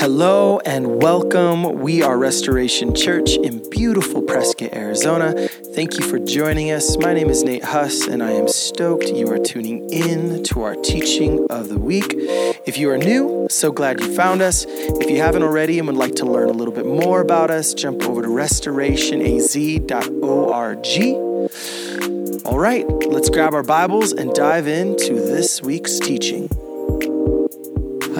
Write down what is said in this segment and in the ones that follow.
Hello and welcome. We are Restoration Church in beautiful Prescott, Arizona. Thank you for joining us. My name is Nate Huss, and I am stoked you are tuning in to our teaching of the week. If you are new, so glad you found us. If you haven't already and would like to learn a little bit more about us, jump over to restorationaz.org. All right, let's grab our Bibles and dive into this week's teaching.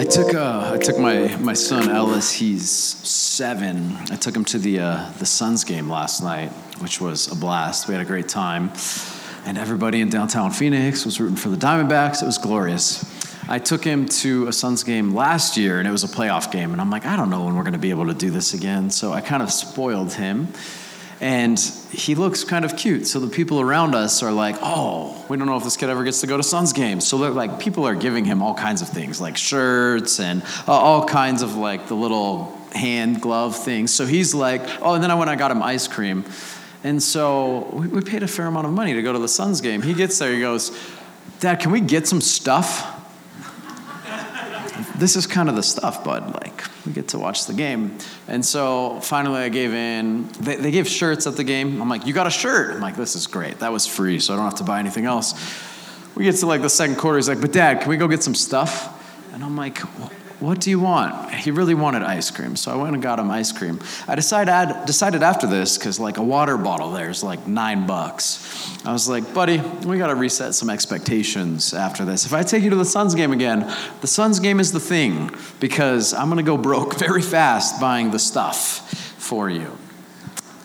I took uh, I took my, my son Ellis. He's seven. I took him to the uh, the Suns game last night, which was a blast. We had a great time, and everybody in downtown Phoenix was rooting for the Diamondbacks. It was glorious. I took him to a Suns game last year, and it was a playoff game. And I'm like, I don't know when we're going to be able to do this again. So I kind of spoiled him and he looks kind of cute. So the people around us are like, "Oh, we don't know if this kid ever gets to go to Suns games." So they're like, people are giving him all kinds of things, like shirts and uh, all kinds of like the little hand glove things. So he's like, "Oh," and then I went, I got him ice cream, and so we, we paid a fair amount of money to go to the Suns game. He gets there, he goes, "Dad, can we get some stuff?" this is kind of the stuff, bud. Like, we get to watch the game. And so finally I gave in. They, they gave shirts at the game. I'm like, you got a shirt? I'm like, this is great. That was free, so I don't have to buy anything else. We get to like the second quarter. He's like, but dad, can we go get some stuff? And I'm like, what do you want? He really wanted ice cream, so I went and got him ice cream. I decided, decided after this, because like a water bottle there is like nine bucks. I was like, buddy, we got to reset some expectations after this. If I take you to the Suns game again, the Suns game is the thing, because I'm going to go broke very fast buying the stuff for you.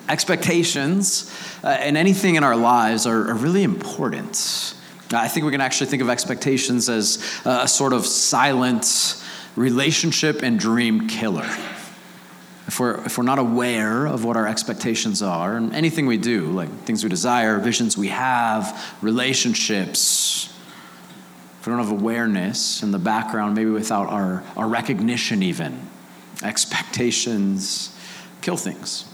Expectations uh, and anything in our lives are, are really important. I think we can actually think of expectations as a sort of silent, relationship and dream killer. If we're, if we're not aware of what our expectations are, and anything we do, like things we desire, visions we have, relationships, if we don't have awareness in the background, maybe without our, our recognition, even, expectations kill things.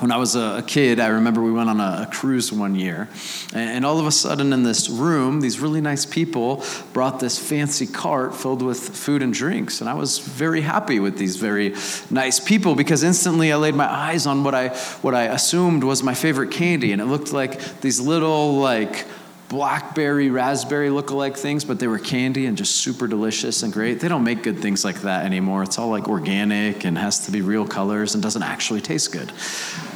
When I was a kid, I remember we went on a, cruise one year, and all of a sudden in this room, these really nice people brought this fancy cart filled with food and drinks. And I was very happy with these very nice people because instantly I laid my eyes on what I, what I assumed was my favorite candy, and it looked like these little, like, blackberry, raspberry look-alike things, but they were candy and just super delicious and great. They don't make good things like that anymore. It's all like organic and has to be real colors and doesn't actually taste good.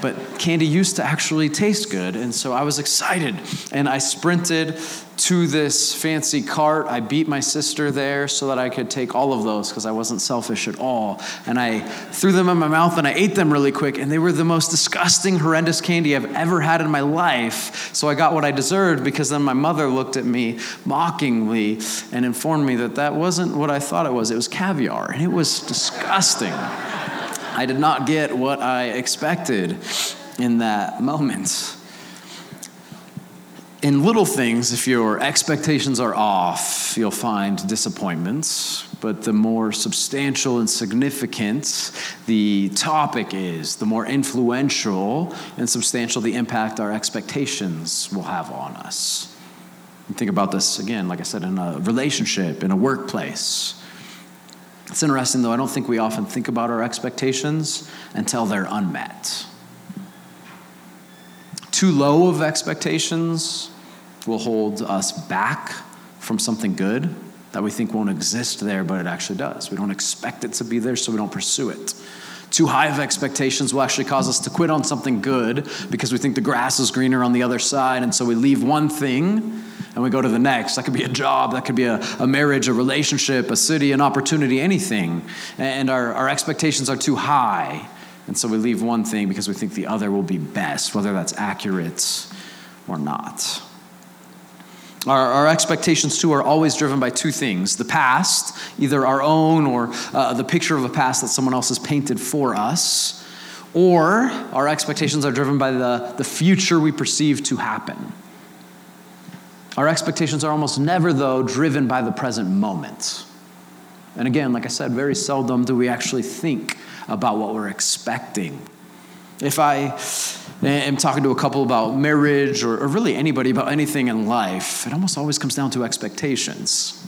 But candy used to actually taste good, and so I was excited and I sprinted to this fancy cart. I beat my sister there so that I could take all of those because I wasn't selfish at all. And I threw them in my mouth and I ate them really quick, and they were the most disgusting, horrendous candy I've ever had in my life. So I got what I deserved because then my mother looked at me mockingly and informed me that that wasn't what I thought it was. It was caviar, and it was disgusting. I did not get what I expected in that moment in little things, if your expectations are off, you'll find disappointments. But the more substantial and significant the topic is, the more influential and substantial the impact our expectations will have on us. Think about this again, like I said, in a relationship, in a workplace. It's interesting, though, I don't think we often think about our expectations until they're unmet. Too low of expectations will hold us back from something good that we think won't exist there, but it actually does. We don't expect it to be there, so we don't pursue it. Too high of expectations will actually cause us to quit on something good because we think the grass is greener on the other side, and so we leave one thing and we go to the next. That could be a job, that could be a, a marriage, a relationship, a city, an opportunity, anything. And our, our expectations are too high, and so we leave one thing because we think the other will be best, whether that's accurate or not. Our, our, expectations, too, are always driven by two things the past, either our own or uh, the picture of a past that someone else has painted for us, or our expectations are driven by the, the future we perceive to happen. Our expectations are almost never, though, driven by the present moment. And again, like I said, very seldom do we actually think about what we're expecting. If I eh, am talking to a couple about marriage or, or really anybody about anything in life, it almost always comes down to expectations.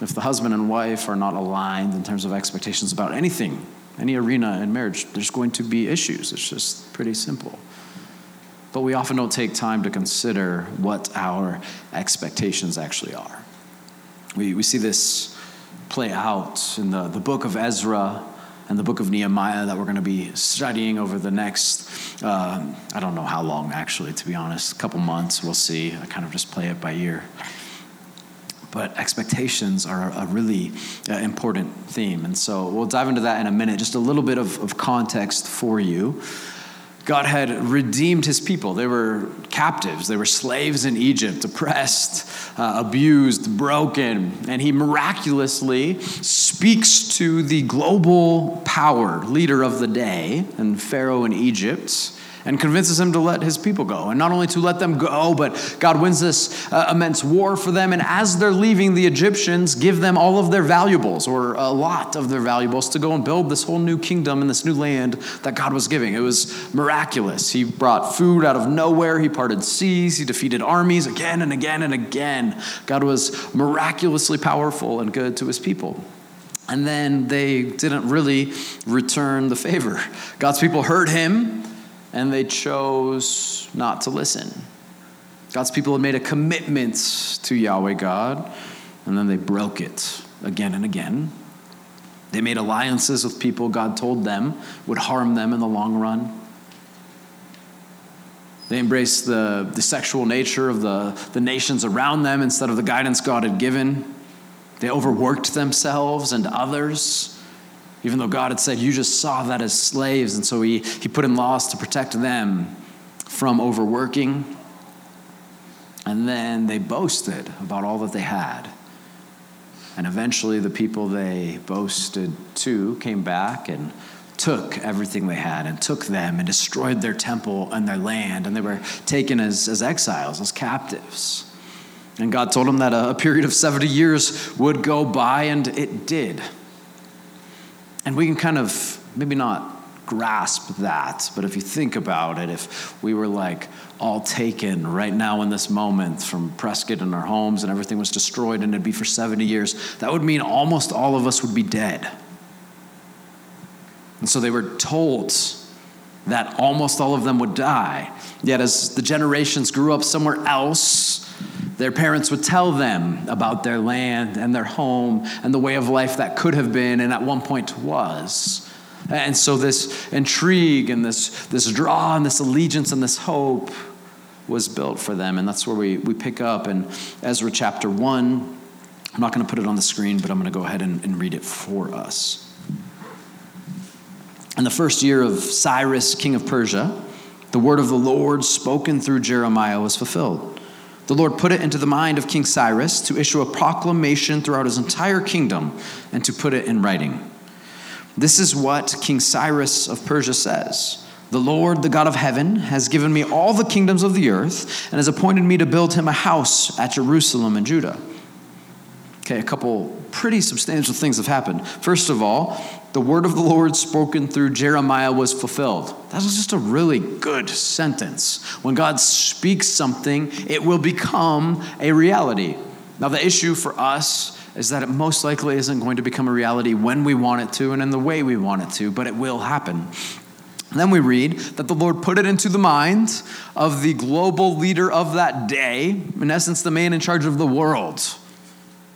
If the husband and wife are not aligned in terms of expectations about anything, any arena in marriage, there's going to be issues. It's just pretty simple. But we often don't take time to consider what our expectations actually are. We, we see this play out in the, the book of Ezra and the book of Nehemiah that we're going to be studying over the next, uh, I don't know how long actually, to be honest, a couple months, we'll see. I kind of just play it by ear. But expectations are a really uh, important theme. And so we'll dive into that in a minute. Just a little bit of, of context for you. God had redeemed his people. They were captives, they were slaves in Egypt, oppressed, uh, abused, broken. And he miraculously speaks to the global power leader of the day and Pharaoh in Egypt and convinces him to let his people go. And not only to let them go, but God wins this uh, immense war for them. And as they're leaving, the Egyptians give them all of their valuables, or a lot of their valuables, to go and build this whole new kingdom in this new land that God was giving. It was miraculous. He brought food out of nowhere, He parted seas, He defeated armies again and again and again. God was miraculously powerful and good to His people. And then they didn't really return the favor. God's people heard him and they chose not to listen. God's people had made a commitment to Yahweh God, and then they broke it again and again. They made alliances with people God told them would harm them in the long run. They embraced the, the sexual nature of the, the nations around them instead of the guidance God had given. They overworked themselves and others even though God had said, You just saw that as slaves. And so he, he put in laws to protect them from overworking. And then they boasted about all that they had. And eventually, the people they boasted to came back and took everything they had and took them and destroyed their temple and their land. And they were taken as, as exiles, as captives. And God told them that a, a period of 70 years would go by, and it did. And we can kind of maybe not grasp that, but if you think about it, if we were like all taken right now in this moment from Prescott and our homes and everything was destroyed and it'd be for 70 years, that would mean almost all of us would be dead. And so they were told that almost all of them would die. Yet as the generations grew up somewhere else, their parents would tell them about their land and their home and the way of life that could have been and at one point was. And so, this intrigue and this, this draw and this allegiance and this hope was built for them. And that's where we, we pick up in Ezra chapter 1. I'm not going to put it on the screen, but I'm going to go ahead and, and read it for us. In the first year of Cyrus, king of Persia, the word of the Lord spoken through Jeremiah was fulfilled. The Lord put it into the mind of King Cyrus to issue a proclamation throughout his entire kingdom and to put it in writing. This is what King Cyrus of Persia says The Lord, the God of heaven, has given me all the kingdoms of the earth and has appointed me to build him a house at Jerusalem and Judah. Okay, a couple pretty substantial things have happened. First of all, the word of the Lord spoken through Jeremiah was fulfilled. That was just a really good sentence. When God speaks something, it will become a reality. Now, the issue for us is that it most likely isn't going to become a reality when we want it to and in the way we want it to, but it will happen. And then we read that the Lord put it into the mind of the global leader of that day, in essence, the man in charge of the world.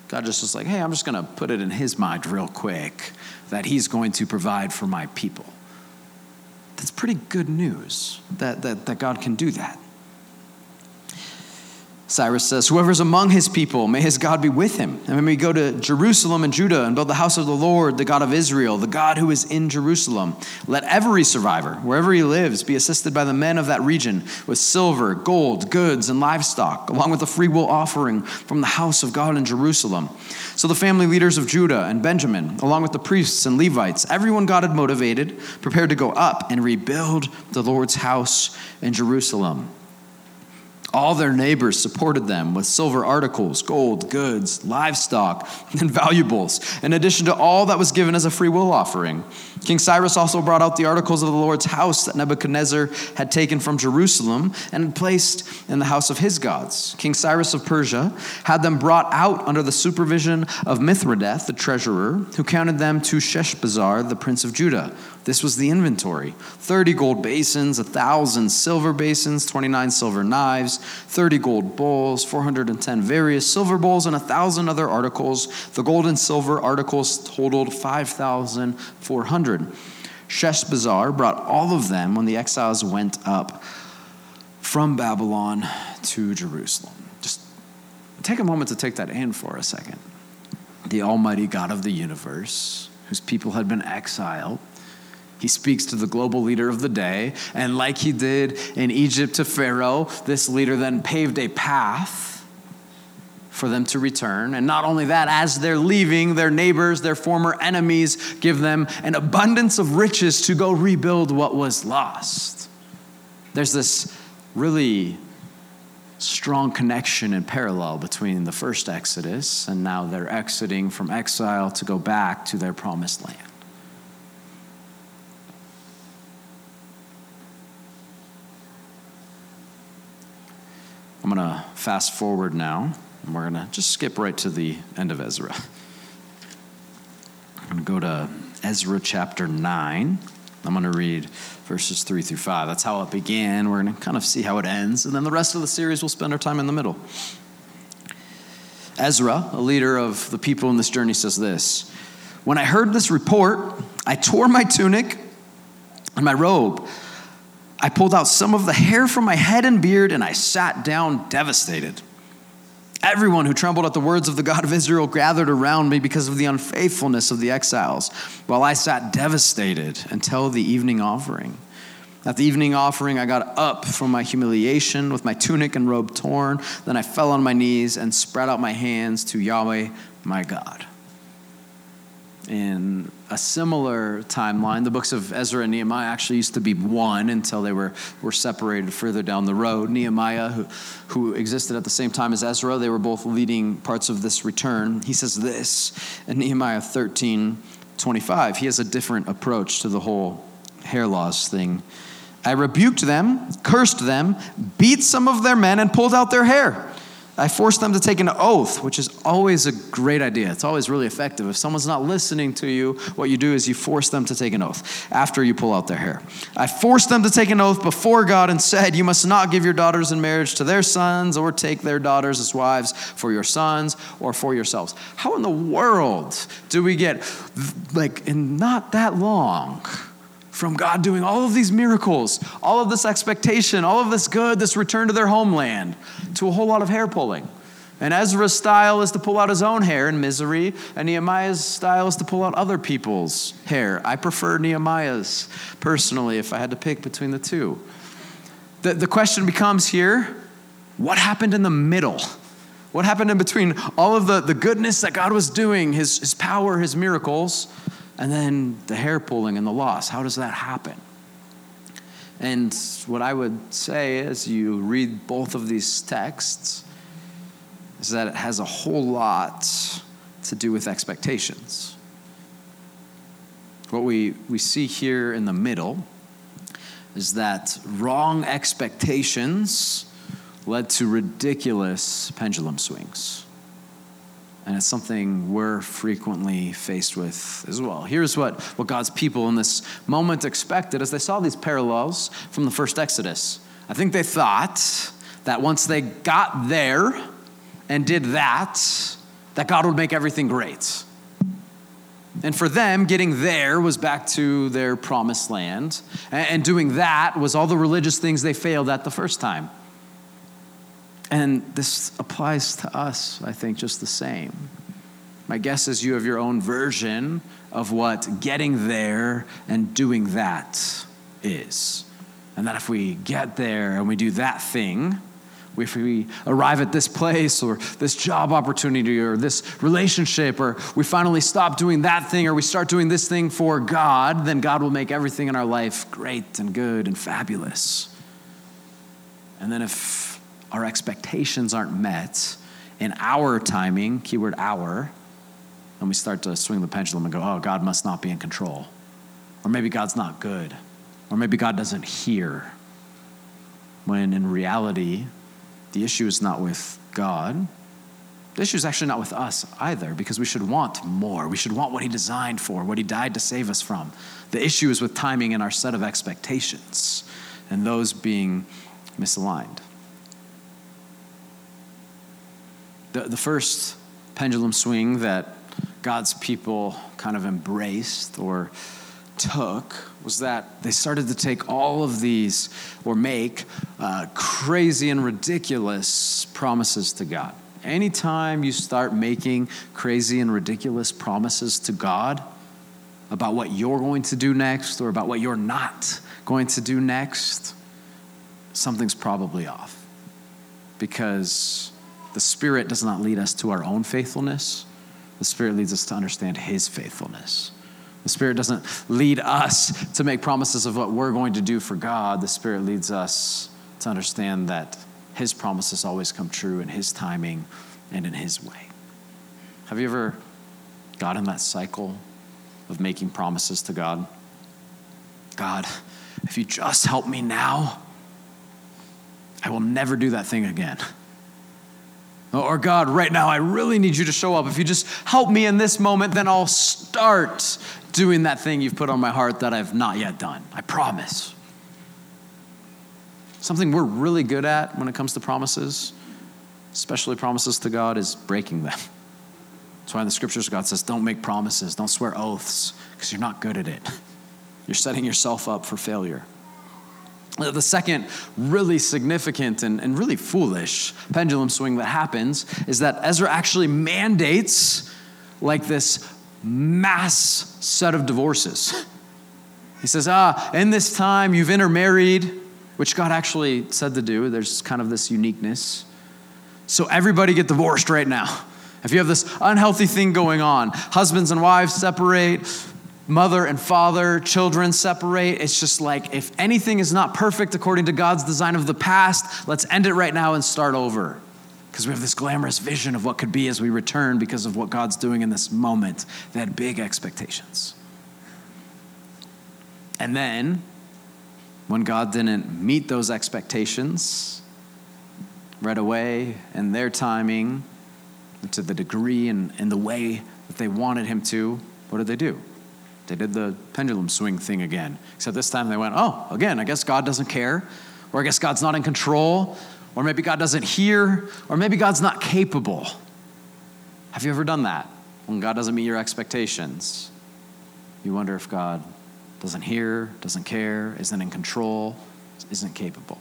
God just was like, hey, I'm just going to put it in his mind real quick that he's going to provide for my people. That's pretty good news that, that, that God can do that. Cyrus says, Whoever's among his people, may his God be with him. And when we go to Jerusalem and Judah and build the house of the Lord, the God of Israel, the God who is in Jerusalem, let every survivor, wherever he lives, be assisted by the men of that region with silver, gold, goods, and livestock, along with a free will offering from the house of God in Jerusalem. So the family leaders of Judah and Benjamin, along with the priests and Levites, everyone God had motivated, prepared to go up and rebuild the Lord's house in Jerusalem. All their neighbors supported them with silver articles, gold, goods, livestock, and valuables, in addition to all that was given as a free will offering. King Cyrus also brought out the articles of the Lord's house that Nebuchadnezzar had taken from Jerusalem and placed in the house of his gods. King Cyrus of Persia had them brought out under the supervision of Mithredath, the treasurer, who counted them to Sheshbazzar, the prince of Judah. This was the inventory 30 gold basins, 1,000 silver basins, 29 silver knives, 30 gold bowls, 410 various silver bowls, and 1,000 other articles. The gold and silver articles totaled 5,400. Sheshbazzar brought all of them when the exiles went up from Babylon to Jerusalem. Just take a moment to take that in for a second. The Almighty God of the universe, whose people had been exiled, he speaks to the global leader of the day. And like he did in Egypt to Pharaoh, this leader then paved a path for them to return. And not only that, as they're leaving, their neighbors, their former enemies, give them an abundance of riches to go rebuild what was lost. There's this really strong connection and parallel between the first Exodus and now they're exiting from exile to go back to their promised land. I'm going to fast forward now, and we're going to just skip right to the end of Ezra. I'm going to go to Ezra chapter 9. I'm going to read verses 3 through 5. That's how it began. We're going to kind of see how it ends. And then the rest of the series, we'll spend our time in the middle. Ezra, a leader of the people in this journey, says this When I heard this report, I tore my tunic and my robe. I pulled out some of the hair from my head and beard, and I sat down devastated. Everyone who trembled at the words of the God of Israel gathered around me because of the unfaithfulness of the exiles, while I sat devastated until the evening offering. At the evening offering, I got up from my humiliation with my tunic and robe torn. Then I fell on my knees and spread out my hands to Yahweh, my God in a similar timeline. The books of Ezra and Nehemiah actually used to be one until they were, were separated further down the road. Nehemiah, who, who existed at the same time as Ezra, they were both leading parts of this return. He says this in Nehemiah 13 25. He has a different approach to the whole hair loss thing. I rebuked them, cursed them, beat some of their men, and pulled out their hair. I forced them to take an oath, which is always a great idea. It's always really effective. If someone's not listening to you, what you do is you force them to take an oath after you pull out their hair. I forced them to take an oath before God and said, You must not give your daughters in marriage to their sons or take their daughters as wives for your sons or for yourselves. How in the world do we get, like, in not that long, from God doing all of these miracles, all of this expectation, all of this good, this return to their homeland, to a whole lot of hair pulling. And Ezra's style is to pull out his own hair in misery, and Nehemiah's style is to pull out other people's hair. I prefer Nehemiah's personally if I had to pick between the two. The, the question becomes here what happened in the middle? What happened in between all of the, the goodness that God was doing, his, his power, his miracles, and then the hair pulling and the loss. How does that happen? And what I would say as you read both of these texts is that it has a whole lot to do with expectations. What we, we see here in the middle is that wrong expectations led to ridiculous pendulum swings. And it's something we're frequently faced with as well. Here's what, what God's people in this moment expected as they saw these parallels from the first Exodus. I think they thought that once they got there and did that, that God would make everything great. And for them, getting there was back to their promised land. And doing that was all the religious things they failed at the first time. And this applies to us, I think, just the same. My guess is you have your own version of what getting there and doing that is. And that if we get there and we do that thing, if we arrive at this place or this job opportunity or this relationship, or we finally stop doing that thing or we start doing this thing for God, then God will make everything in our life great and good and fabulous. And then if our expectations aren't met in our timing, keyword our, and we start to swing the pendulum and go, oh, God must not be in control. Or maybe God's not good. Or maybe God doesn't hear. When in reality, the issue is not with God. The issue is actually not with us either, because we should want more. We should want what He designed for, what He died to save us from. The issue is with timing and our set of expectations, and those being misaligned. The, the first pendulum swing that God's people kind of embraced or took was that they started to take all of these or make uh, crazy and ridiculous promises to God. Anytime you start making crazy and ridiculous promises to God about what you're going to do next or about what you're not going to do next, something's probably off. Because the Spirit does not lead us to our own faithfulness, the Spirit leads us to understand His faithfulness. The Spirit doesn't lead us to make promises of what we're going to do for God. The Spirit leads us to understand that His promises always come true in His timing and in His way. Have you ever got in that cycle of making promises to God? God, if you just help me now, I will never do that thing again. Oh, or, God, right now, I really need you to show up. If you just help me in this moment, then I'll start doing that thing you've put on my heart that I've not yet done. I promise. Something we're really good at when it comes to promises, especially promises to God, is breaking them. That's why in the scriptures, God says, don't make promises, don't swear oaths, because you're not good at it. You're setting yourself up for failure. The second really significant and, and really foolish pendulum swing that happens is that Ezra actually mandates like this mass set of divorces. He says, Ah, in this time you've intermarried, which God actually said to do. There's kind of this uniqueness. So everybody get divorced right now. If you have this unhealthy thing going on, husbands and wives separate, mother and father, children separate. It's just like if anything is not perfect according to God's design of the past, let's end it right now and start over. Because we have this glamorous vision of what could be as we return because of what God's doing in this moment. They had big expectations. And then, when God didn't meet those expectations right away in their timing, to the degree and, and the way that they wanted Him to, what did they do? They did the pendulum swing thing again. Except this time they went, oh, again, I guess God doesn't care, or I guess God's not in control, or maybe God doesn't hear, or maybe God's not capable. Have you ever done that? When God doesn't meet your expectations, you wonder if God doesn't hear, doesn't care, isn't in control, isn't capable.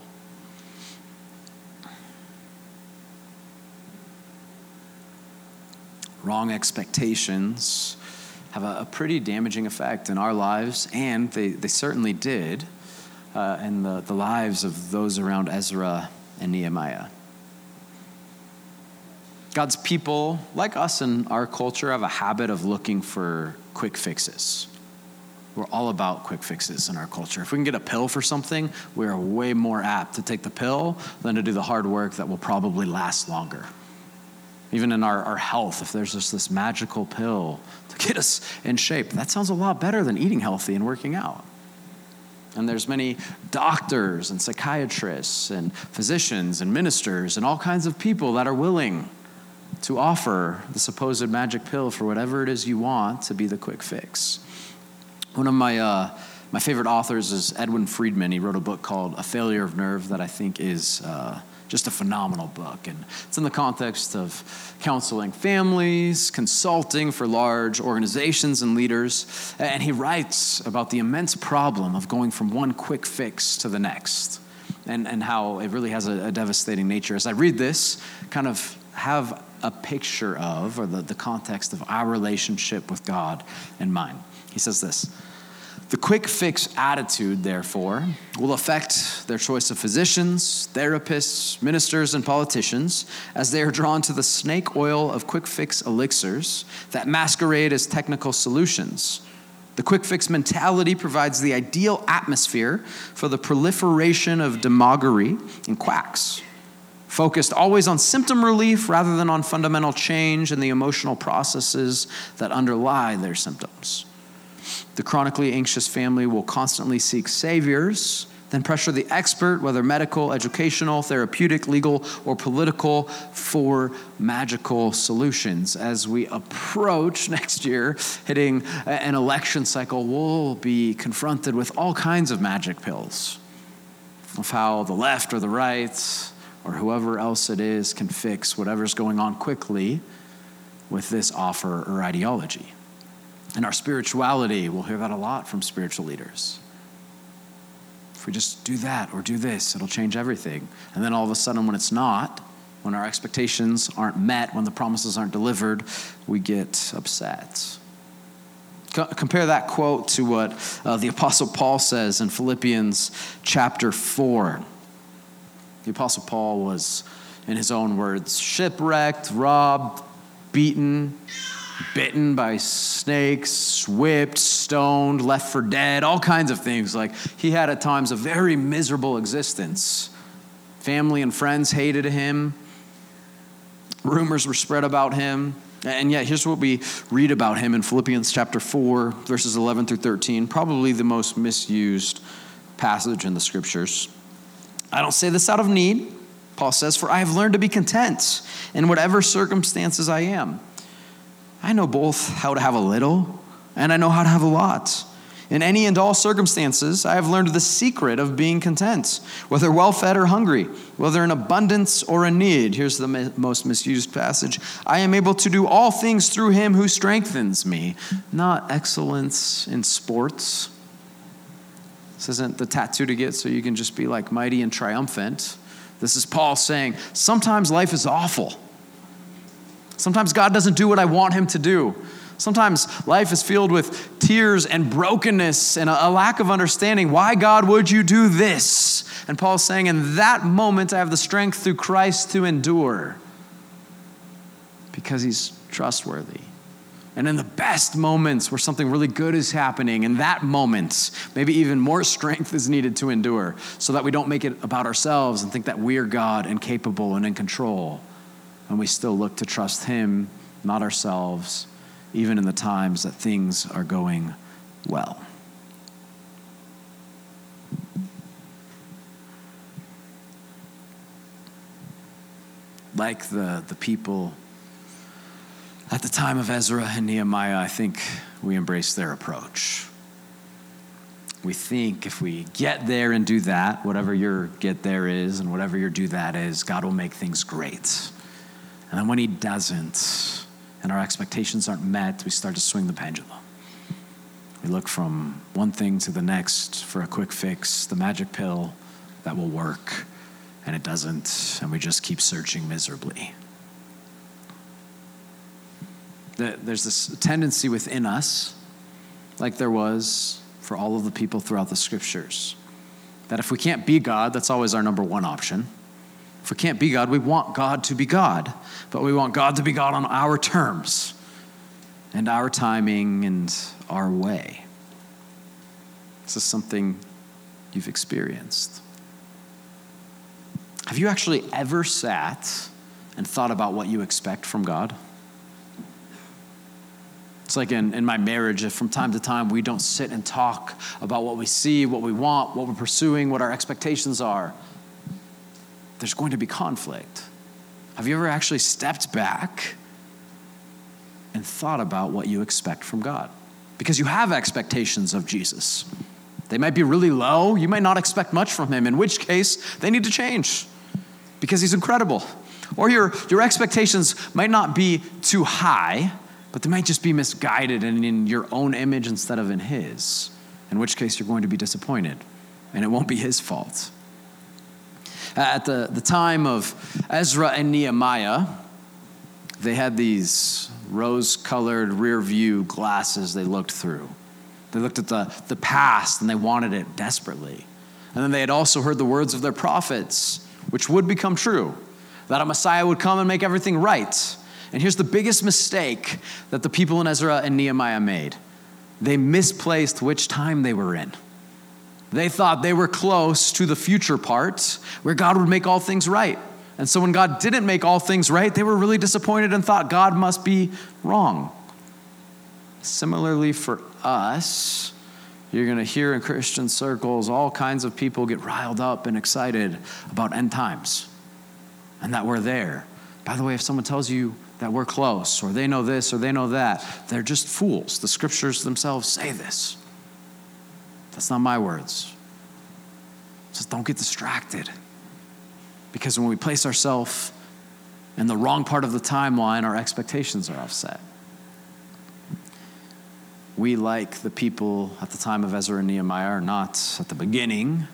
Wrong expectations have a, a pretty damaging effect in our lives, and they, they certainly did uh, in the, the lives of those around Ezra and Nehemiah. God's people, like us in our culture, have a habit of looking for quick fixes. We're all about quick fixes in our culture. If we can get a pill for something, we are way more apt to take the pill than to do the hard work that will probably last longer. Even in our, our health, if there's just this magical pill to get us in shape, that sounds a lot better than eating healthy and working out. And there's many doctors and psychiatrists and physicians and ministers and all kinds of people that are willing to offer the supposed magic pill for whatever it is you want to be the quick fix. One of my, uh, my favorite authors is Edwin Friedman. He wrote a book called A Failure of Nerve that I think is uh, just a phenomenal book. And it's in the context of counseling families, consulting for large organizations and leaders. And he writes about the immense problem of going from one quick fix to the next and, and how it really has a, a devastating nature. As I read this, kind of have a picture of, or the, the context of our relationship with God in mind. He says this. The quick fix attitude, therefore, will affect their choice of physicians, therapists, ministers, and politicians as they are drawn to the snake oil of quick fix elixirs that masquerade as technical solutions. The quick fix mentality provides the ideal atmosphere for the proliferation of demagoguery and quacks. focused always on symptom relief rather than on fundamental change in the emotional processes that underlie their symptoms. The chronically anxious family will constantly seek saviors, then pressure the expert, whether medical, educational, therapeutic, legal, or political, for magical solutions. As we approach next year, hitting an election cycle, we'll be confronted with all kinds of magic pills of how the left or the right or whoever else it is can fix whatever's going on quickly with this offer or ideology. And our spirituality, we'll hear that a lot from spiritual leaders. If we just do that or do this, it'll change everything. And then all of a sudden, when it's not, when our expectations aren't met, when the promises aren't delivered, we get upset. Co- compare that quote to what uh, the Apostle Paul says in Philippians chapter 4. The Apostle Paul was, in his own words, shipwrecked, robbed, beaten, bitten by snakes, whipped, stoned, left for dead, all kinds of things. Like he had at times a very miserable existence. Family and friends hated him, rumors were spread about him. And yet, here's what we read about him in Philippians chapter 4, verses 11 through 13, probably the most misused passage in the scriptures. I don't say this out of need, Paul says, for I have learned to be content in whatever circumstances I am. I know both how to have a little and I know how to have a lot. In any and all circumstances, I have learned the secret of being content, whether well fed or hungry, whether in abundance or in need. Here's the most misused passage I am able to do all things through him who strengthens me. Not excellence in sports. This isn't the tattoo to get so you can just be like mighty and triumphant. This is Paul saying, sometimes life is awful. Sometimes God doesn't do what I want him to do. Sometimes life is filled with tears and brokenness and a, lack of understanding. Why, God, would you do this? And Paul's saying, in that moment, I have the strength through Christ to endure because he's trustworthy. And in the best moments where something really good is happening, in that moment, maybe even more strength is needed to endure so that we don't make it about ourselves and think that we're God and capable and in control and we still look to trust Him, not ourselves, even in the times that things are going well. Like the, the people at the time of Ezra and Nehemiah, I think we embrace their approach. We think if we get there and do that, whatever your get there is and whatever your do that is, God will make things great. And then when he doesn't, and our expectations aren't met, we start to swing the pendulum. We look from one thing to the next for a quick fix, the magic pill that will work, and it doesn't, and we just keep searching miserably. There's this tendency within us, like there was for all of the people throughout the scriptures, that if we can't be God, that's always our number one option. If we can't be God, we want God to be God, but we want God to be God on our terms and our timing and our way. This is something you've experienced. Have you actually ever sat and thought about what you expect from God? It's like in, in my marriage, if from time to time we don't sit and talk about what we see, what we want, what we're pursuing, what our expectations are there's going to be conflict. Have you ever actually stepped back and thought about what you expect from God? Because you have expectations of Jesus. They might be really low. You might not expect much from him, in which case they need to change because he's incredible. Or your, your expectations might not be too high, but they might just be misguided and in your own image instead of in his, in which case you're going to be disappointed and it won't be his fault. At the, the time of Ezra and Nehemiah, they had these rose colored rear view glasses they looked through. They looked at the, the past and they wanted it desperately. And then they had also heard the words of their prophets, which would become true that a Messiah would come and make everything right. And here's the biggest mistake that the people in Ezra and Nehemiah made they misplaced which time they were in. They thought they were close to the future part where God would make all things right. And so when God didn't make all things right, they were really disappointed and thought God must be wrong. Similarly, for us, you're going to hear in Christian circles all kinds of people get riled up and excited about end times and that we're there. By the way, if someone tells you that we're close, or they know this, or they know that, they're just fools. The scriptures themselves say this. That's not my words. Just don't get distracted. Because when we place ourselves in the wrong part of the timeline, our expectations are offset. We, like the people at the time of Ezra and Nehemiah, are not at the beginning,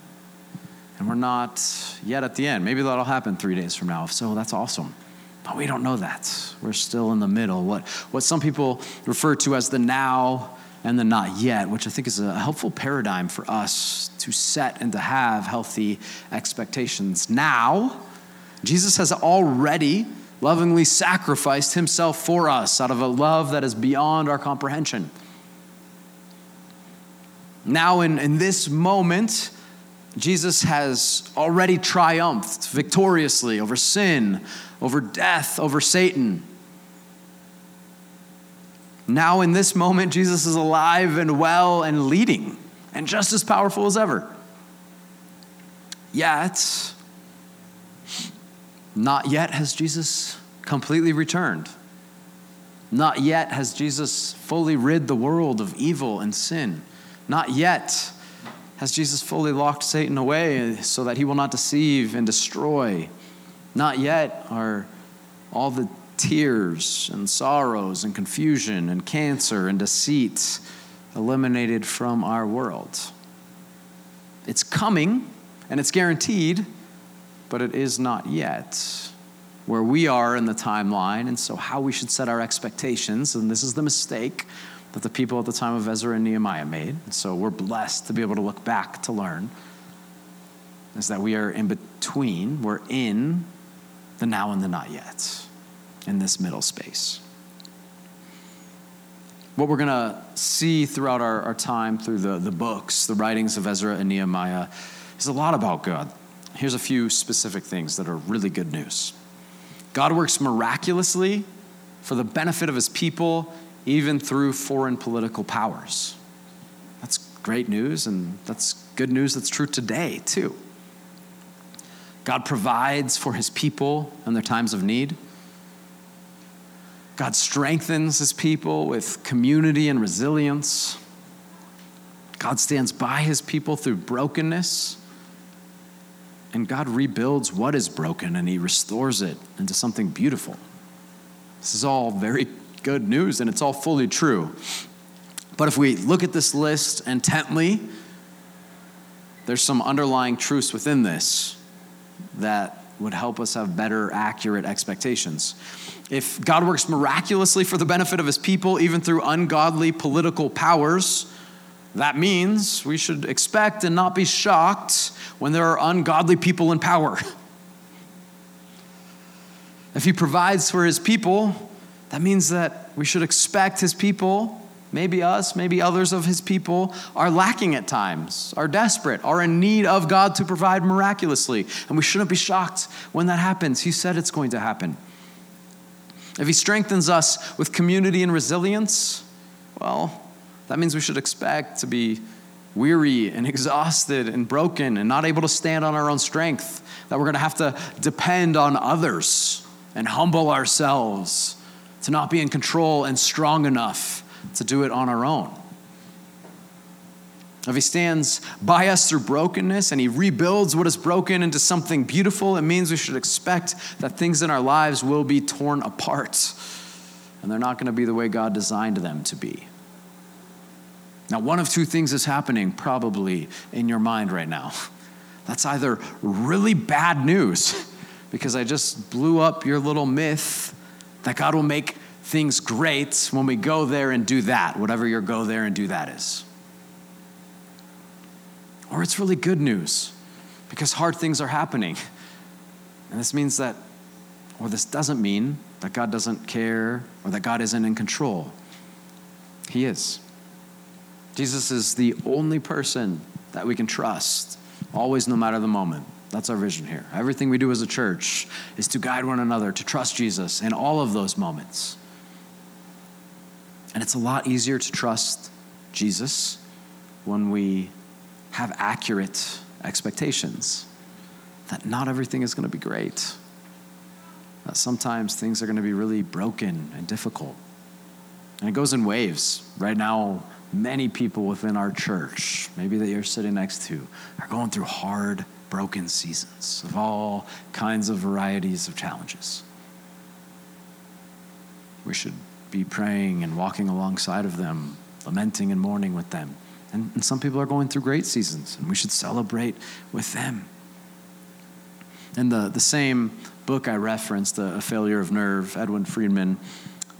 and we're not yet at the end. Maybe that'll happen three days from now. If so, that's awesome. But we don't know that. We're still in the middle. What, what some people refer to as the now and the not yet, which I think is a helpful paradigm for us to set and to have healthy expectations. Now, Jesus has already lovingly sacrificed himself for us out of a love that is beyond our comprehension. Now, in, in this moment, Jesus has already triumphed victoriously over sin, over death, over Satan. Now, in this moment, Jesus is alive and well and leading, and just as powerful as ever. Yet, not yet has Jesus completely returned. Not yet has Jesus fully rid the world of evil and sin. Not yet has Jesus fully locked Satan away so that he will not deceive and destroy. Not yet are all the tears and sorrows and confusion and cancer and deceit eliminated from our world. It's coming and it's guaranteed, but it is not yet where we are in the timeline, and so how we should set our expectations. And this is the mistake that the people at the time of Ezra and Nehemiah made. And so we're blessed to be able to look back to learn is that we are in between, we're in the now and the not yet in this middle space. What we're going to see throughout our, our time through the, the books, the writings of Ezra and Nehemiah, is a lot about God. Here's a few specific things that are really good news God works miraculously for the benefit of his people, even through foreign political powers. That's great news, and that's good news that's true today, too. God provides for his people in their times of need. God strengthens his people with community and resilience. God stands by his people through brokenness. And God rebuilds what is broken and he restores it into something beautiful. This is all very good news and it's all fully true. But if we look at this list intently, there's some underlying truths within this that would help us have better, accurate expectations. If God works miraculously for the benefit of his people, even through ungodly political powers, that means we should expect and not be shocked when there are ungodly people in power. If he provides for his people, that means that we should expect his people, maybe us, maybe others of his people, are lacking at times, are desperate, are in need of God to provide miraculously. And we shouldn't be shocked when that happens. He said it's going to happen. If he strengthens us with community and resilience, well, that means we should expect to be weary and exhausted and broken and not able to stand on our own strength, that we're going to have to depend on others and humble ourselves to not be in control and strong enough to do it on our own. If he stands by us through brokenness and he rebuilds what is broken into something beautiful, it means we should expect that things in our lives will be torn apart and they're not going to be the way God designed them to be. Now, one of two things is happening probably in your mind right now. That's either really bad news, because I just blew up your little myth that God will make things great when we go there and do that, whatever your go there and do that is or it's really good news because hard things are happening. And this means that, or this doesn't mean that God doesn't care or that God isn't in control. He is. Jesus is the only person that we can trust, always, no matter the moment. That's our vision here. Everything we do as a church is to guide one another, to trust Jesus in all of those moments. And it's a lot easier to trust Jesus when we have accurate expectations that not everything is going to be great, that sometimes things are going to be really broken and difficult. And it goes in waves. Right now, many people within our church, maybe that you're sitting next to, are going through hard, broken seasons of all kinds of varieties of challenges. We should be praying and walking alongside of them, lamenting and mourning with them. And, and some people are going through great seasons, and we should celebrate with them. In the, the same book I referenced, A Failure of Nerve, Edwin Friedman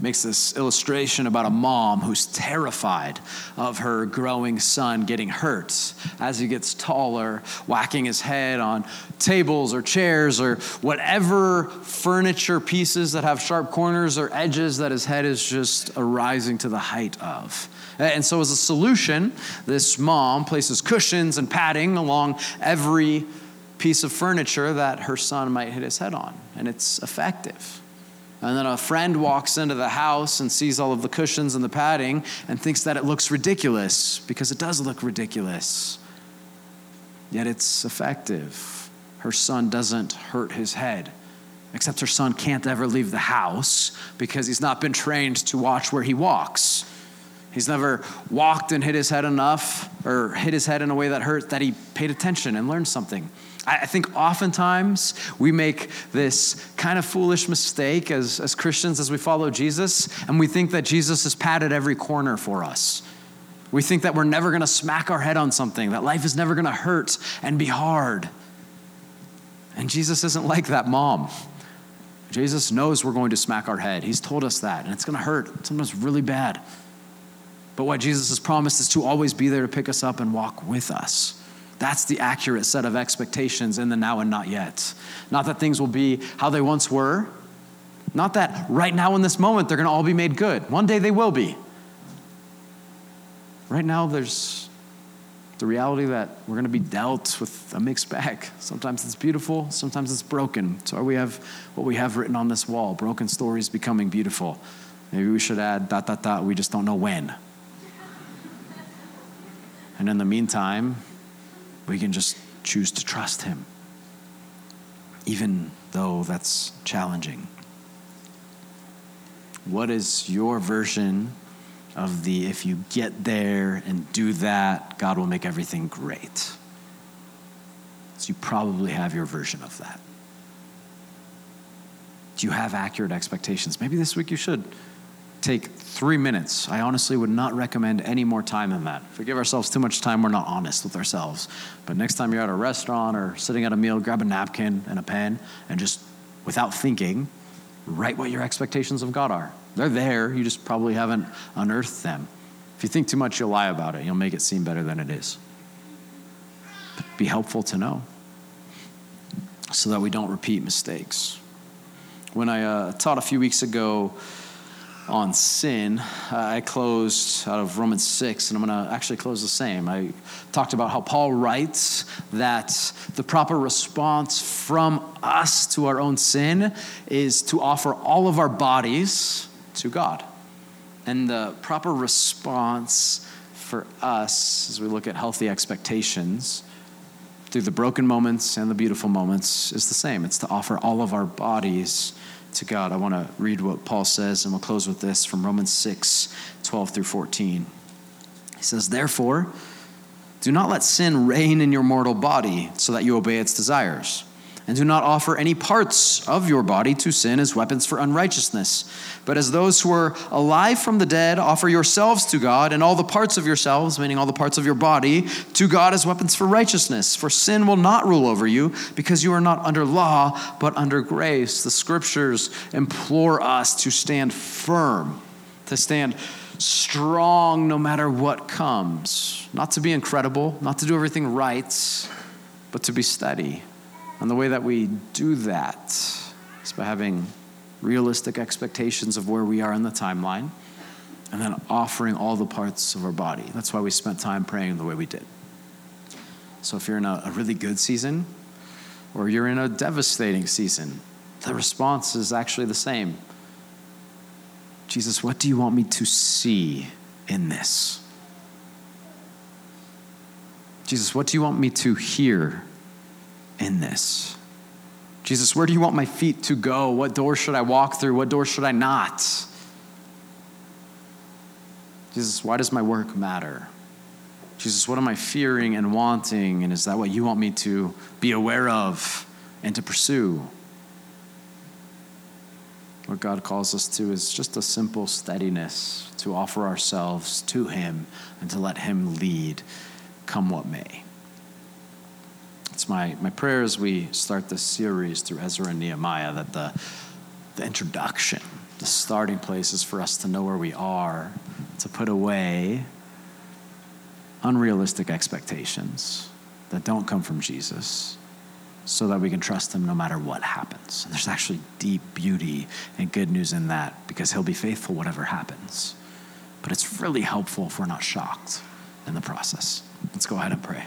makes this illustration about a mom who's terrified of her growing son getting hurt as he gets taller, whacking his head on tables or chairs or whatever furniture pieces that have sharp corners or edges that his head is just arising to the height of. And so, as a solution, this mom places cushions and padding along every piece of furniture that her son might hit his head on, and it's effective. And then a friend walks into the house and sees all of the cushions and the padding and thinks that it looks ridiculous because it does look ridiculous. Yet it's effective. Her son doesn't hurt his head, except her son can't ever leave the house because he's not been trained to watch where he walks. He's never walked and hit his head enough or hit his head in a way that hurt that he paid attention and learned something. I think oftentimes we make this kind of foolish mistake as, as Christians as we follow Jesus, and we think that Jesus has padded every corner for us. We think that we're never going to smack our head on something, that life is never going to hurt and be hard. And Jesus isn't like that mom. Jesus knows we're going to smack our head. He's told us that, and it's going to hurt, sometimes really bad. But what Jesus has promised is to always be there to pick us up and walk with us. That's the accurate set of expectations in the now and not yet. Not that things will be how they once were. Not that right now in this moment they're going to all be made good. One day they will be. Right now there's the reality that we're going to be dealt with a mixed bag. Sometimes it's beautiful, sometimes it's broken. So we have what we have written on this wall broken stories becoming beautiful. Maybe we should add dot, dot, dot, we just don't know when. And in the meantime, we can just choose to trust Him, even though that's challenging. What is your version of the if you get there and do that, God will make everything great? So you probably have your version of that. Do you have accurate expectations? Maybe this week you should take three minutes. I honestly would not recommend any more time than that. If we give ourselves too much time, we're not honest with ourselves. But next time you're at a restaurant or sitting at a meal, grab a napkin and a pen and just, without thinking, write what your expectations of God are. They're there, you just probably haven't unearthed them. If you think too much, you'll lie about it. You'll make it seem better than it is. But be helpful to know so that we don't repeat mistakes. When I uh, taught a few weeks ago, on sin, uh, I closed out of Romans 6, and I'm going to actually close the same. I talked about how Paul writes that the proper response from us to our own sin is to offer all of our bodies to God. And the proper response for us as we look at healthy expectations through the broken moments and the beautiful moments is the same it's to offer all of our bodies to God. I want to read what Paul says, and we'll close with this from Romans 6 12 through 14. He says, Therefore, do not let sin reign in your mortal body so that you obey its desires and do not offer any parts of your body to sin as weapons for unrighteousness. But as those who are alive from the dead, offer yourselves to God and all the parts of yourselves, meaning all the parts of your body, to God as weapons for righteousness. For sin will not rule over you because you are not under law, but under grace. The scriptures implore us to stand firm, to stand strong no matter what comes. Not to be incredible, not to do everything right, but to be steady and the way that we do that is by having realistic expectations of where we are in the timeline and then offering all the parts of our body. That's why we spent time praying the way we did. So if you're in a, a really good season, or you're in a devastating season, the response is actually the same. Jesus, what do you want me to see in this? Jesus, what do you want me to hear in this? Jesus, where do you want my feet to go? What door should I walk through? What door should I not? Jesus, why does my work matter? Jesus, what am I fearing and wanting? And is that what you want me to be aware of and to pursue? What God calls us to is just a simple steadiness to offer ourselves to Him and to let Him lead, come what may. My, my prayer as we start this series through Ezra and Nehemiah that the, the introduction, the starting place is for us to know where we are, to put away unrealistic expectations that don't come from Jesus so that we can trust him no matter what happens. And there's actually deep beauty and good news in that because he'll be faithful whatever happens. But it's really helpful if we're not shocked in the process. Let's go ahead and pray.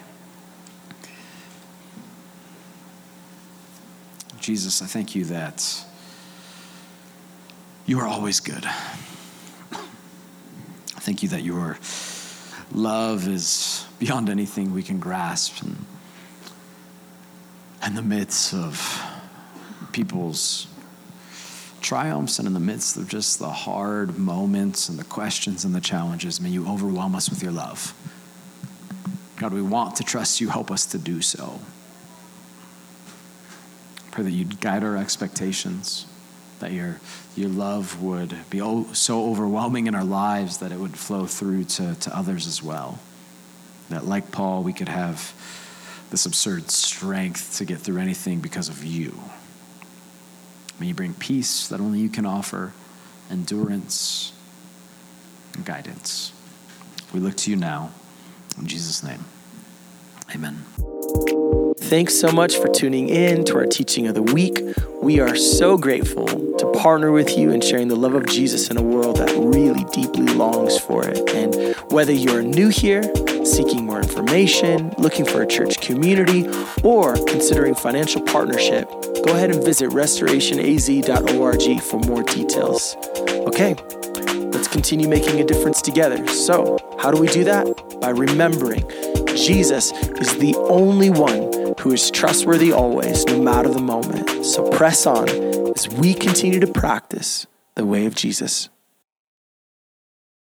Jesus, I thank you that you are always good. I thank you that your love is beyond anything we can grasp. And in the midst of people's triumphs and in the midst of just the hard moments and the questions and the challenges, may you overwhelm us with your love. God, we want to trust you. Help us to do so. Pray that you'd guide our expectations, that your, your love would be so overwhelming in our lives that it would flow through to, to others as well. That, like Paul, we could have this absurd strength to get through anything because of you. May you bring peace that only you can offer, endurance, and guidance. We look to you now. In Jesus' name, amen. Thanks so much for tuning in to our teaching of the week. We are so grateful to partner with you in sharing the love of Jesus in a world that really deeply longs for it. And whether you're new here, seeking more information, looking for a church community, or considering financial partnership, go ahead and visit restorationaz.org for more details. Okay, let's continue making a difference together. So, how do we do that? By remembering Jesus is the only one who is trustworthy always, no matter the moment. So press on as we continue to practice the way of Jesus.